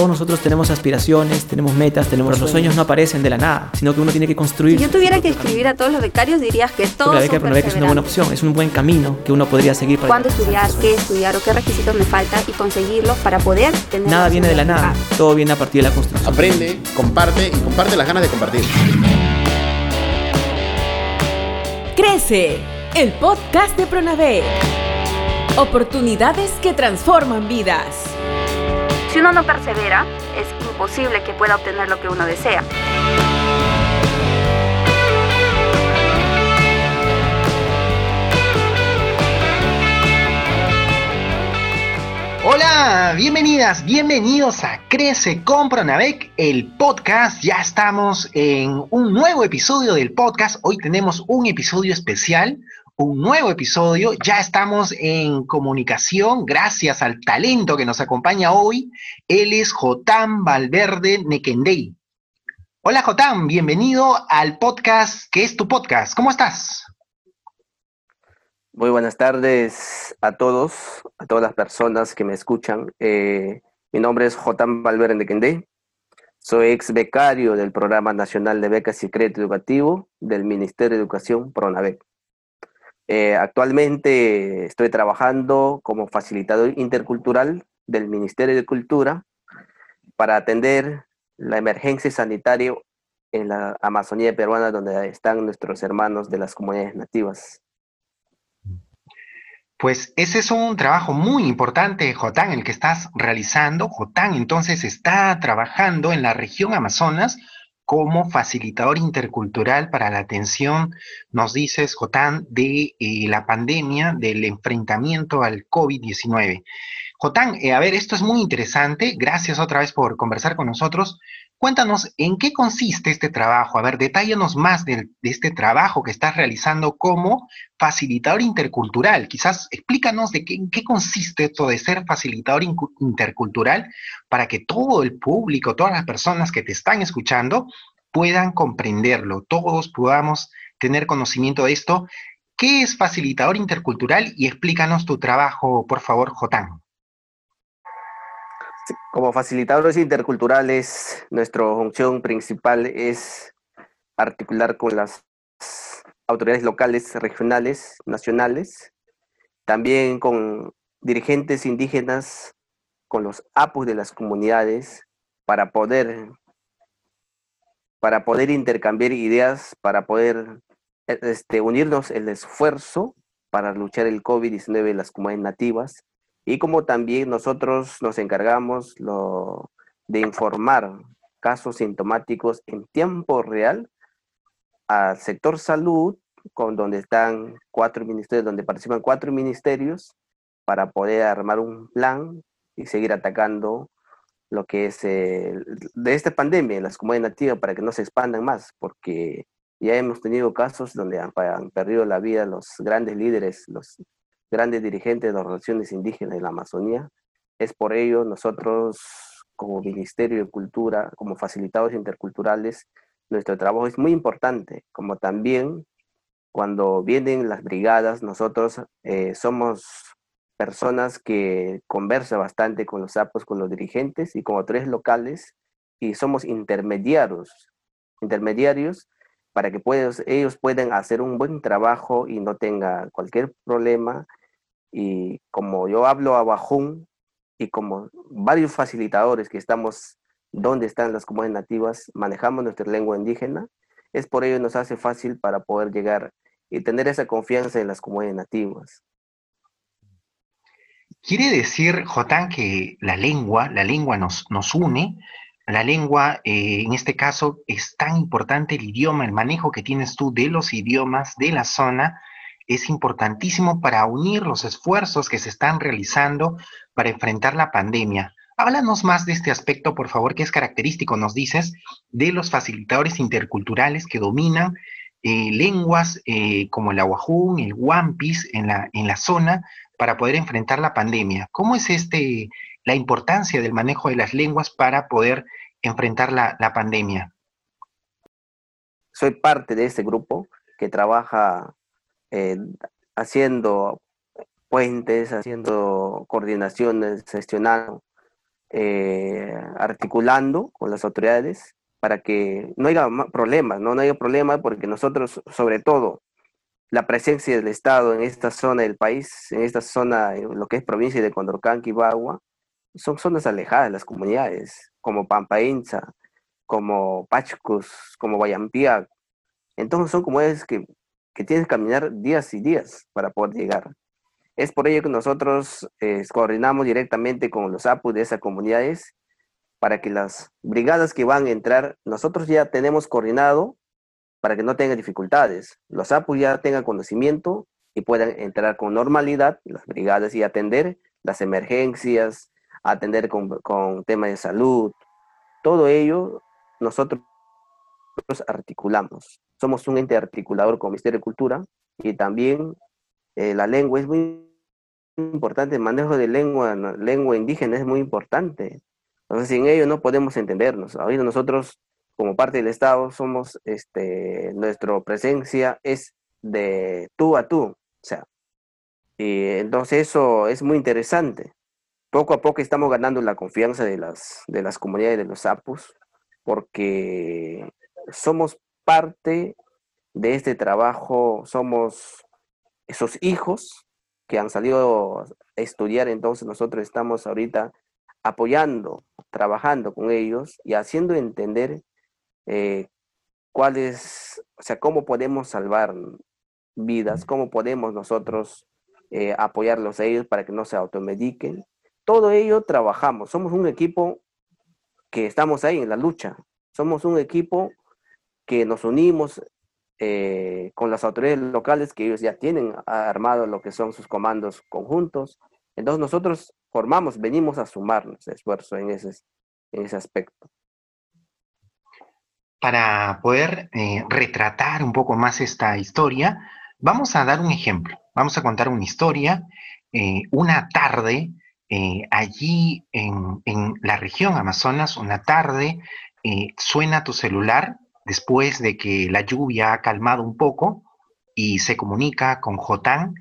todos nosotros tenemos aspiraciones, tenemos metas, tenemos los sueños no aparecen de la nada, sino que uno tiene que construir. Si yo tuviera que escribir a todos los becarios, dirías que todos la beca de Pronabec es una buena opción, es un buen camino que uno podría seguir para ¿Cuándo estudiar, qué estudiar o qué requisitos me faltan y conseguirlos para poder tener Nada viene de la nada, todo viene a partir de la construcción. Aprende, comparte y comparte las ganas de compartir. Crece, el podcast de Pronave. Oportunidades que transforman vidas. Si uno no persevera, es imposible que pueda obtener lo que uno desea. Hola, bienvenidas, bienvenidos a Crece con Pronavec, el podcast. Ya estamos en un nuevo episodio del podcast. Hoy tenemos un episodio especial, un nuevo episodio. Ya estamos en comunicación gracias al talento que nos acompaña hoy. Él es Jotam Valverde Nequendey. Hola Jotam, bienvenido al podcast que es tu podcast. ¿Cómo estás? Muy buenas tardes a todos, a todas las personas que me escuchan. Eh, mi nombre es Jotam Valverde Nequendey. Soy ex becario del Programa Nacional de Becas y Crédito Educativo del Ministerio de Educación, PRONAVEC. Eh, actualmente estoy trabajando como facilitador intercultural del Ministerio de Cultura para atender la emergencia sanitaria en la Amazonía peruana, donde están nuestros hermanos de las comunidades nativas. Pues ese es un trabajo muy importante, Jotán, el que estás realizando. Jotán entonces está trabajando en la región Amazonas como facilitador intercultural para la atención, nos dices, Jotán, de eh, la pandemia, del enfrentamiento al COVID-19. Jotán, eh, a ver, esto es muy interesante. Gracias otra vez por conversar con nosotros. Cuéntanos en qué consiste este trabajo. A ver, detállanos más de, este trabajo que estás realizando como facilitador intercultural. Quizás explícanos de qué, en qué consiste esto de ser facilitador intercultural para que todo el público, todas las personas que te están escuchando puedan comprenderlo, todos podamos tener conocimiento de esto. ¿Qué es facilitador intercultural? Y explícanos tu trabajo, por favor, Jotán. Como facilitadores interculturales, nuestra función principal es articular con las autoridades locales, regionales, nacionales, también con dirigentes indígenas, con los APUs de las comunidades, para poder, para poder intercambiar ideas, para poder este, unirnos el esfuerzo para luchar el COVID-19 en las comunidades nativas y como también nosotros nos encargamos de informar casos sintomáticos en tiempo real al sector salud, con donde están cuatro ministerios, donde participan cuatro ministerios, para poder armar un plan y seguir atacando lo que es de esta pandemia las comunidades nativas para que no se expandan más, porque ya hemos tenido casos donde han, han perdido la vida los grandes líderes, los grandes dirigentes de las relaciones indígenas de la Amazonía. Es por ello nosotros como Ministerio de Cultura, como facilitadores interculturales, nuestro trabajo es muy importante, como también cuando vienen las brigadas, nosotros eh, somos personas que conversan bastante con los sapos, con los dirigentes y como tres locales, y somos intermediarios, intermediarios para que ellos puedan hacer un buen trabajo y no tenga cualquier problema y como yo hablo a Bajún y como varios facilitadores que estamos donde están las comunidades nativas, manejamos nuestra lengua indígena, es por ello nos hace fácil para poder llegar y tener esa confianza en las comunidades nativas. Quiere decir, Jotán, que la lengua, la lengua nos, nos une, la lengua, eh, en este caso, es tan importante el idioma, el manejo que tienes tú de los idiomas de la zona, es importantísimo para unir los esfuerzos que se están realizando para enfrentar la pandemia. Háblanos más de este aspecto, por favor, que es característico, nos dices, de los facilitadores interculturales que dominan eh, lenguas eh, como el aguajún, el wampis en la, en la zona para poder enfrentar la pandemia. ¿Cómo es este, la importancia del manejo de las lenguas para poder enfrentar la, la pandemia? Soy parte de ese grupo que trabaja eh, haciendo puentes, haciendo coordinaciones, gestionando, eh, articulando con las autoridades para que no haya problemas, ¿no? no haya problemas porque nosotros, sobre todo, la presencia del Estado en esta zona del país, en esta zona, lo que es provincia de Condorcanqui y Bagua, son zonas alejadas de las comunidades, como Pampainza, como Pachcos, como Guayampía. Entonces son comunidades que, que tienes que caminar días y días para poder llegar. Es por ello que nosotros eh, coordinamos directamente con los APU de esas comunidades para que las brigadas que van a entrar, nosotros ya tenemos coordinado para que no tengan dificultades. Los APU ya tengan conocimiento y puedan entrar con normalidad las brigadas y atender las emergencias, atender con, con temas de salud. Todo ello nosotros articulamos. Somos un ente articulador con Ministerio de Cultura y también eh, la lengua es muy importante, el manejo de lengua, lengua indígena es muy importante. Entonces, sin ello no podemos entendernos. Ahorita nosotros, como parte del Estado, somos, este, nuestra presencia es de tú a tú. O sea, y entonces eso es muy interesante. Poco a poco estamos ganando la confianza de las, de las comunidades de los sapos, porque somos parte de este trabajo, somos esos hijos que han salido a estudiar, entonces nosotros estamos ahorita apoyando, trabajando con ellos y haciendo entender eh, cuál es, o sea, cómo podemos salvar vidas, cómo podemos nosotros eh, apoyarlos a ellos para que no se automediquen. Todo ello trabajamos, somos un equipo que estamos ahí en la lucha, somos un equipo que nos unimos eh, con las autoridades locales que ellos ya tienen armado lo que son sus comandos conjuntos. Entonces nosotros formamos, venimos a sumarnos esfuerzo en ese, en ese aspecto. Para poder eh, retratar un poco más esta historia, vamos a dar un ejemplo. Vamos a contar una historia. Eh, una tarde, allí en, en, la región Amazonas, una tarde, suena tu celular después de que la lluvia ha calmado un poco y se comunica con Jotán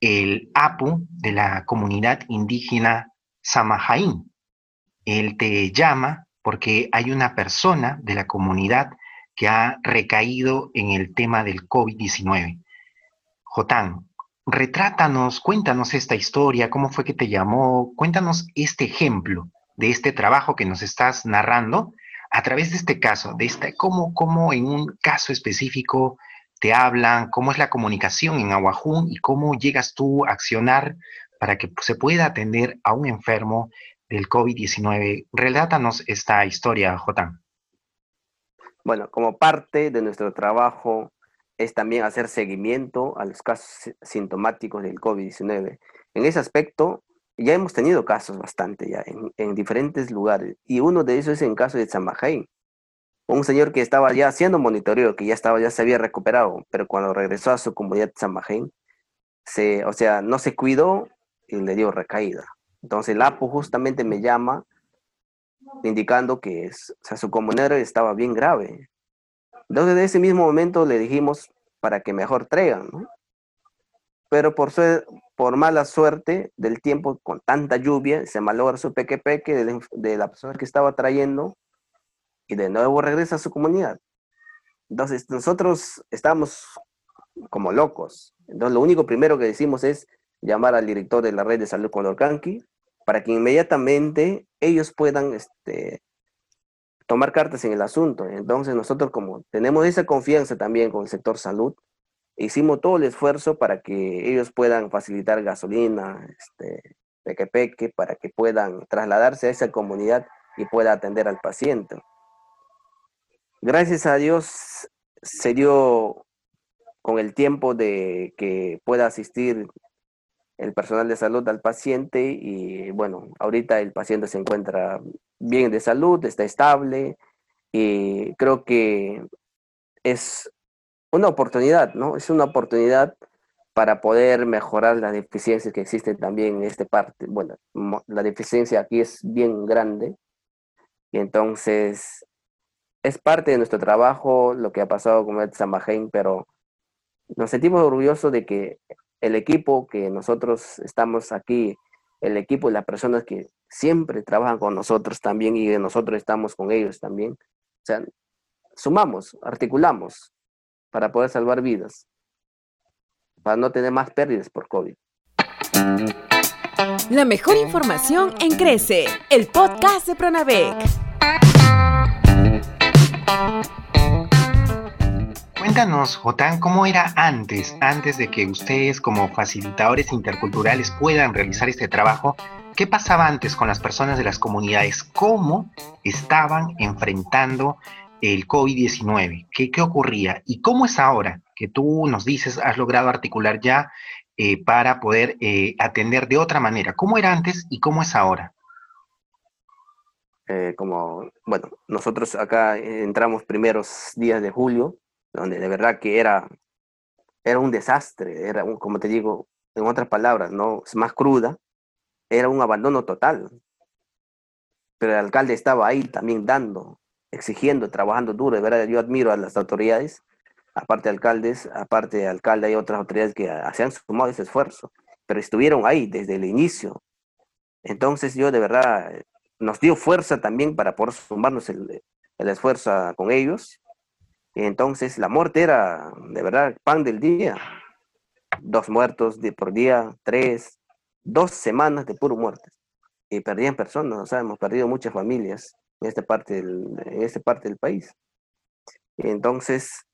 el APU de la comunidad indígena Samajaín. Él te llama porque hay una persona de la comunidad que ha recaído en el tema del COVID-19. Jotán, retrátanos, cuéntanos esta historia, cómo fue que te llamó, cuéntanos este ejemplo de este trabajo que nos estás narrando a través de este caso, de esta, cómo, cómo en un caso específico te hablan, cómo es la comunicación en Aguajún y cómo llegas tú a accionar para que se pueda atender a un enfermo del COVID-19. Relátanos esta historia, Jotán. Bueno, como parte de nuestro trabajo es también hacer seguimiento a los casos sintomáticos del COVID-19. En ese aspecto, ya hemos tenido casos bastante ya en, en, diferentes lugares y uno de esos es en caso de Zamajain un señor que estaba ya haciendo monitoreo, que ya estaba, ya se había recuperado, pero cuando regresó a su comunidad Majén, se, o sea, no se cuidó y le dio recaída. Entonces el APO justamente me llama indicando que es, o sea, su comunidad estaba bien grave. Entonces de ese mismo momento le dijimos para que mejor traigan, ¿no? Pero por, por mala suerte del tiempo, con tanta lluvia, se malogra su peque-peque de, de la persona que estaba trayendo y de nuevo regresa a su comunidad. Entonces nosotros estamos como locos. Entonces lo único primero que decimos es llamar al director de la red de salud Condorcanqui para que inmediatamente ellos puedan este, tomar cartas en el asunto. Entonces nosotros como tenemos esa confianza también con el sector salud, hicimos todo el esfuerzo para que ellos puedan facilitar gasolina, este, peque peque, para que puedan trasladarse a esa comunidad y pueda atender al paciente. Gracias a Dios se dio con el tiempo de que pueda asistir el personal de salud al paciente y bueno, ahorita el paciente se encuentra bien de salud, está estable y creo que es una oportunidad, ¿no? Es una oportunidad para poder mejorar las deficiencias que existen también en esta parte. Bueno, la deficiencia aquí es bien grande y entonces es parte de nuestro trabajo lo que ha pasado con el Sambajein, pero nos sentimos orgullosos de que el equipo que nosotros estamos aquí, el equipo y las personas que siempre trabajan con nosotros también y nosotros estamos con ellos también. O sea, sumamos, articulamos para poder salvar vidas, para no tener más pérdidas por COVID. La mejor información en Crece, el podcast de Pronavec. Cuéntanos, Jotán, ¿cómo era antes, antes de que ustedes como facilitadores interculturales puedan realizar este trabajo? ¿Qué pasaba antes con las personas de las comunidades? ¿Cómo estaban enfrentando el COVID-19? ¿Qué, ¿Qué ocurría? ¿Y cómo es ahora que tú nos dices has logrado articular ya eh, para poder eh, atender de otra manera? ¿Cómo era antes y cómo es ahora? Eh, como, bueno, nosotros acá entramos primeros días de julio, donde de verdad que era, era un desastre, era, como te digo, en otras palabras, no es más cruda, era un abandono total. Pero el alcalde estaba ahí también dando, exigiendo, trabajando duro. De verdad, yo admiro a las autoridades, aparte de alcaldes, aparte de alcalde, hay otras autoridades que se han sumado ese esfuerzo, pero estuvieron ahí desde el inicio. Entonces yo de verdad nos dio fuerza también para poder sumarnos el, el esfuerzo con ellos. Entonces la muerte era de verdad pan del día. Dos muertos de por día, tres, dos semanas de puro muerte. Y perdían personas, o sea, hemos perdido muchas familias en esta parte del, en esta parte del país. Entonces,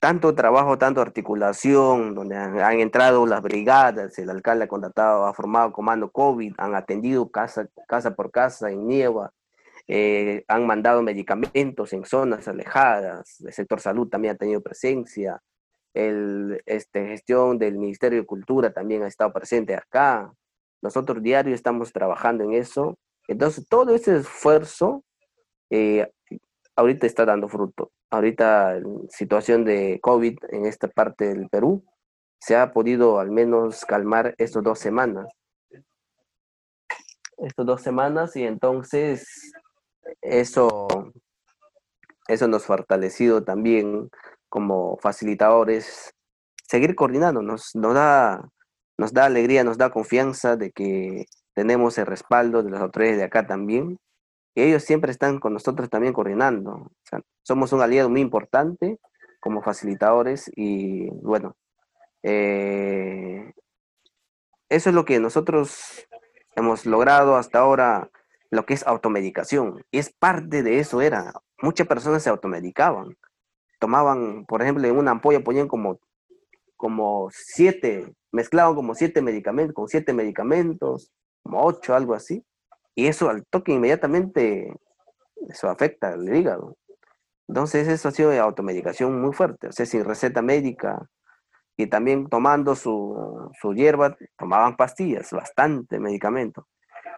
tanto trabajo, tanto articulación, donde han, entrado las brigadas, el alcalde ha contratado, ha formado comando COVID, han atendido casa, casa por casa en Nieva, eh, han mandado medicamentos en zonas alejadas, el sector salud también ha tenido presencia, el, este, gestión del Ministerio de Cultura también ha estado presente acá. Nosotros diario estamos trabajando en eso. Entonces, todo ese esfuerzo eh, ahorita está dando fruto. Ahorita, situación de COVID en esta parte del Perú, se ha podido al menos calmar estas dos semanas. Estas dos semanas y entonces eso, eso nos ha fortalecido también como facilitadores, seguir coordinando, nos, nos, da, nos da alegría, nos da confianza de que tenemos el respaldo de las autoridades de acá también, ellos siempre están con nosotros también coordinando. somos un aliado muy importante como facilitadores y bueno, eh, eso es lo que nosotros hemos logrado hasta ahora, lo que es automedicación. Y es parte de eso, era. Muchas personas se automedicaban tomaban, por ejemplo, en una ampolla ponían como, como siete, mezclaban como siete medicamentos, con siete medicamentos, como ocho, algo así. Y eso al toque inmediatamente, eso afecta al hígado. Entonces eso ha sido de automedicación muy fuerte, o sea, sin receta médica. Y también tomando su, su hierba, tomaban pastillas, bastante medicamento.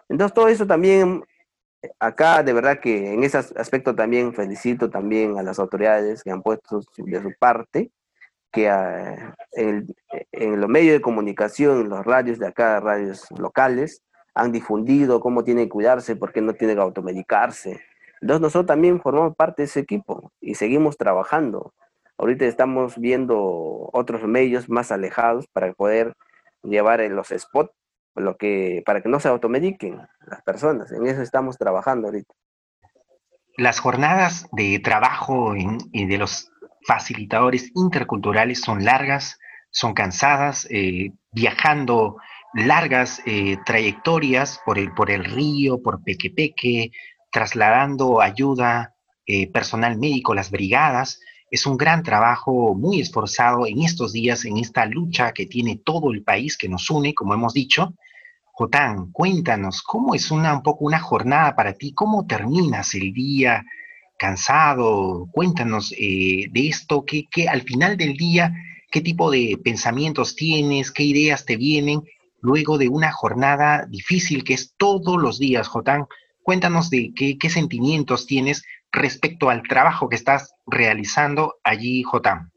Entonces todo eso también acá de verdad que en ese aspecto también felicito también a las autoridades que han puesto de su parte, que ah, en, en, los medios de comunicación, los radios de acá, radios locales, han difundido cómo tienen que cuidarse, por qué no tienen que automedicarse. Entonces nosotros también formamos parte de ese equipo y seguimos trabajando. Ahorita estamos viendo otros medios más alejados para poder llevar en los spots lo que, para que no se automediquen las personas. En eso estamos trabajando ahorita. Las jornadas de trabajo en, de los facilitadores interculturales son largas, son cansadas, eh, viajando largas eh, trayectorias por el, por el río, por Pequepeque, trasladando ayuda, eh, personal médico, las brigadas. Es un gran trabajo muy esforzado en estos días, en esta lucha que tiene todo el país que nos une, como hemos dicho, Jotán, cuéntanos, ¿cómo es una, un poco una jornada para ti? ¿Cómo terminas el día cansado? Cuéntanos eh, de esto, que, al final del día, ¿qué tipo de pensamientos tienes? ¿Qué ideas te vienen luego de una jornada difícil que es todos los días, Jotán? Cuéntanos de qué, sentimientos tienes respecto al trabajo que estás realizando allí, Jotán.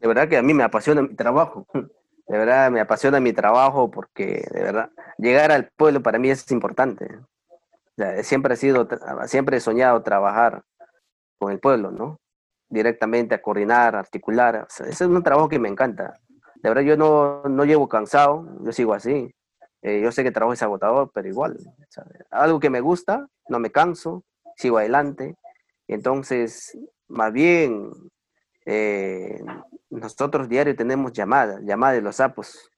De verdad que a mí me apasiona mi trabajo. De verdad me apasiona mi trabajo porque de verdad llegar al pueblo para mí es importante. siempre he sido, siempre he soñado trabajar con el pueblo, ¿no? Directamente a coordinar, articular. ese es un trabajo que me encanta. De verdad yo no, no llevo cansado, yo sigo así. Eh, yo sé que trabajo es agotador, pero igual, algo que me gusta, no me canso, sigo adelante. Entonces, más bien, eh, nosotros diario tenemos llamadas, llamadas de los sapos,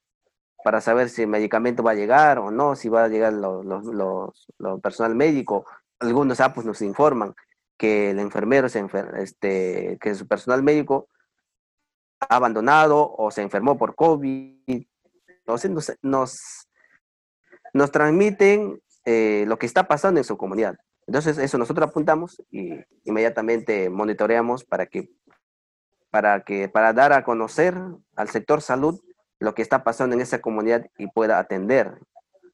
para saber si el medicamento va a llegar o no, si va a llegar los, los, personal médico. Algunos sapos nos informan que el enfermero, se este, que su personal médico abandonado o se enfermó por COVID. Entonces nos, nos, nos transmiten eh, lo que está pasando en su comunidad. Entonces eso nosotros apuntamos y inmediatamente monitoreamos para que para que para dar a conocer al sector salud lo que está pasando en esa comunidad y pueda atender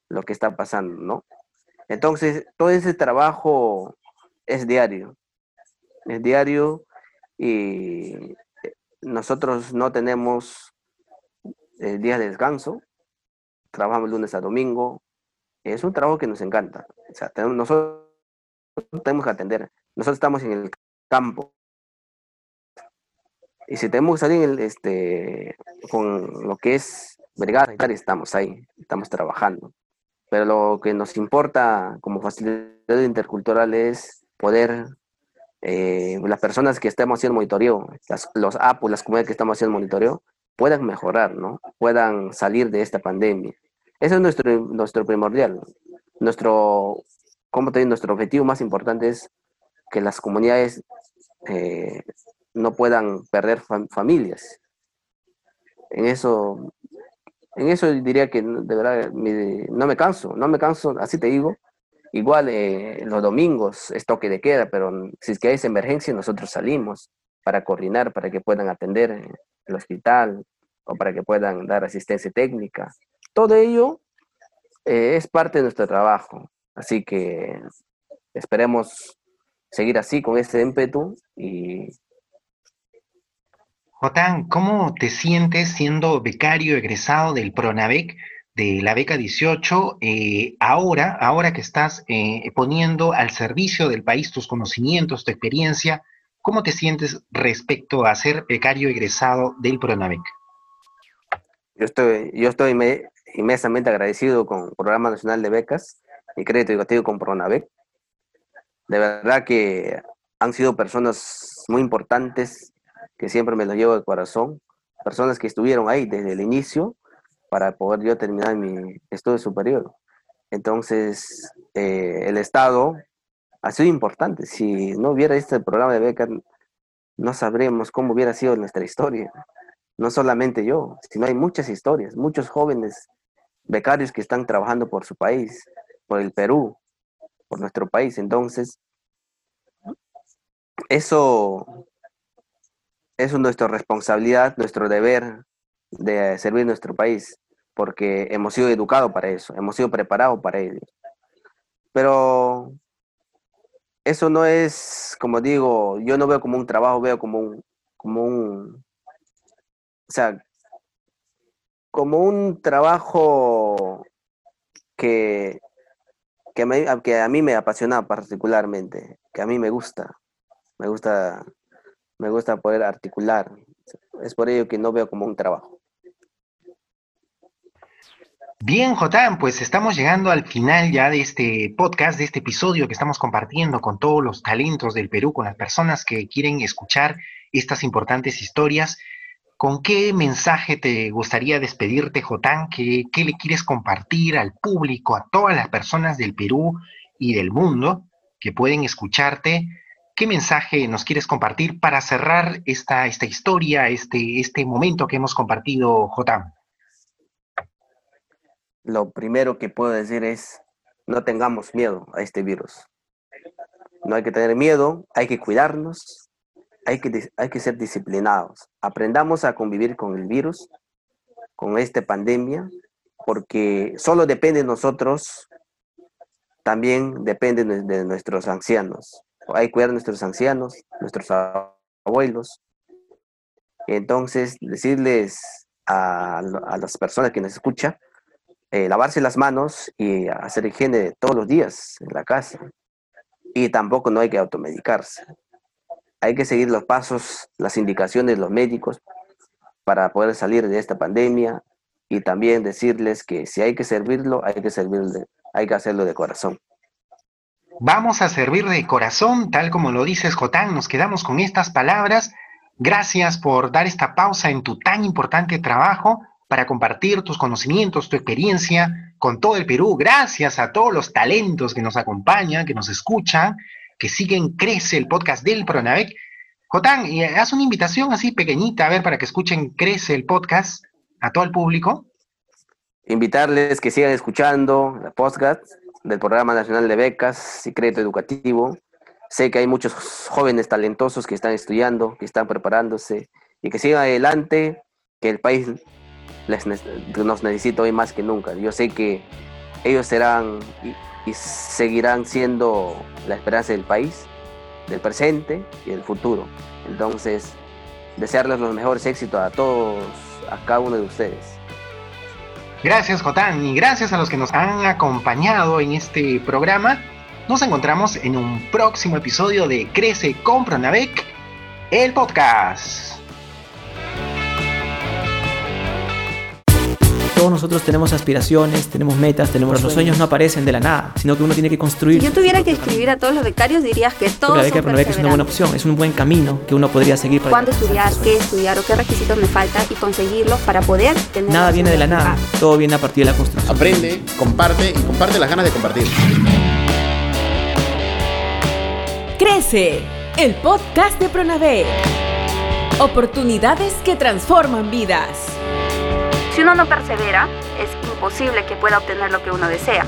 lo que está pasando, ¿no? Entonces, todo ese trabajo es diario, es diario y nosotros no tenemos eh, días de descanso, trabajamos lunes a domingo, es un trabajo que nos encanta, o sea, nosotros tenemos que atender, nosotros estamos en el campo, y si tenemos que salir este, con lo que es brigada, estamos ahí, estamos trabajando. Pero lo que nos importa como facilitador intercultural es poder, eh, las personas que estamos haciendo monitoreo, los APU, las comunidades que estamos haciendo monitoreo, puedan mejorar, ¿no? Puedan salir de esta pandemia. Ese es nuestro, nuestro primordial. Nuestro, como te digo, nuestro objetivo más importante es que las comunidades eh, no puedan perder familias. En eso, en eso diría que de verdad no me canso, no me canso, así te digo. Igual eh, los domingos es toque de queda, pero si es que hay esa emergencia, nosotros salimos para coordinar, para que puedan atender el hospital o para que puedan dar asistencia técnica. Todo ello eh, es parte de nuestro trabajo. Así que esperemos seguir así con ese ímpetu y Jotán, ¿cómo te sientes siendo becario egresado del PRONAVEC, de la beca 18, eh, ahora, ahora que estás eh, poniendo al servicio del país tus conocimientos, tu experiencia, ¿cómo te sientes respecto a ser becario egresado del PRONAVEC? Yo estoy, yo estoy inmensamente agradecido con el Programa Nacional de Becas y Crédito Educativo con PRONAVEC. De verdad que han sido personas muy importantes que siempre me lo llevo de corazón, personas que estuvieron ahí desde el inicio para poder yo terminar mi estudio superior. Entonces, eh, el Estado ha sido importante. Si no hubiera este programa de becas, no sabremos cómo hubiera sido nuestra historia. No solamente yo, sino hay muchas historias, muchos jóvenes becarios que están trabajando por su país, por el Perú, por nuestro país. Entonces, eso es nuestra responsabilidad, nuestro deber de servir nuestro país, porque hemos sido educados para eso, hemos sido preparados para ello. Pero eso no es, como digo, yo no veo como un trabajo, veo como un, como un, o sea, como un trabajo que, que, que a mí me apasiona particularmente, que a mí me gusta, me gusta me gusta poder articular. Es por ello que no veo como un trabajo. Bien, Jotán, pues estamos llegando al final ya de este podcast, de este episodio que estamos compartiendo con todos los talentos del Perú, con las personas que quieren escuchar estas importantes historias. ¿Con qué mensaje te gustaría despedirte, Jotán? ¿Qué, ¿Qué, le quieres compartir al público, a todas las personas del Perú y del mundo que pueden escucharte ¿Qué mensaje nos quieres compartir para cerrar esta, esta historia, este, este momento que hemos compartido, Jotam? Lo primero que puedo decir es, no tengamos miedo a este virus. No hay que tener miedo, hay que cuidarnos, hay que, hay que ser disciplinados. Aprendamos a convivir con el virus, con esta pandemia, porque solo depende de nosotros, también depende de nuestros ancianos hay que cuidar a nuestros ancianos, nuestros abuelos. Entonces, decirles a, las personas que nos escuchan, eh, lavarse las manos y hacer higiene todos los días en la casa. Y tampoco no hay que automedicarse. Hay que seguir los pasos, las indicaciones de los médicos para poder salir de esta pandemia y también decirles que si hay que servirlo, hay que servirlo, hay que hacerlo de corazón. Vamos a servir de corazón, tal como lo dices, Jotán. Nos quedamos con estas palabras. Gracias por dar esta pausa en tu tan importante trabajo para compartir tus conocimientos, tu experiencia con todo el Perú. Gracias a todos los talentos que nos acompañan, que nos escuchan, que siguen Crece el podcast del Pronavec. Jotán, haz una invitación así pequeñita, a ver, para que escuchen Crece el podcast a todo el público. Invitarles que sigan escuchando la podcast del Programa Nacional de Becas Crédito Educativo. Sé que hay muchos jóvenes talentosos que están estudiando, que están preparándose y que sigan adelante, que el país nos necesita hoy más que nunca. Yo sé que ellos serán y, seguirán siendo la esperanza del país, del presente y del futuro. Entonces, desearles los mejores éxitos a todos, a cada uno de ustedes. Gracias, Jotán, y gracias a los que nos han acompañado en este programa. Nos encontramos en un próximo episodio de Crece con Pronavec, el podcast. Todos nosotros tenemos aspiraciones, tenemos metas, tenemos pero los sueños no aparecen de la nada, sino que uno tiene que construir. Si yo tuviera que escribir a todos los becarios, dirías que todos la beca, son beca es una buena opción, es un buen camino que uno podría seguir para ¿Cuándo estudiar, qué estudiar o qué requisitos me faltan y conseguirlos para poder tener Nada viene de la nada, todo viene a partir de la construcción. Aprende, comparte y comparte las ganas de compartir. Crece, el podcast de Pronave. Oportunidades que transforman vidas. Si uno no persevera, es imposible que pueda obtener lo que uno desea.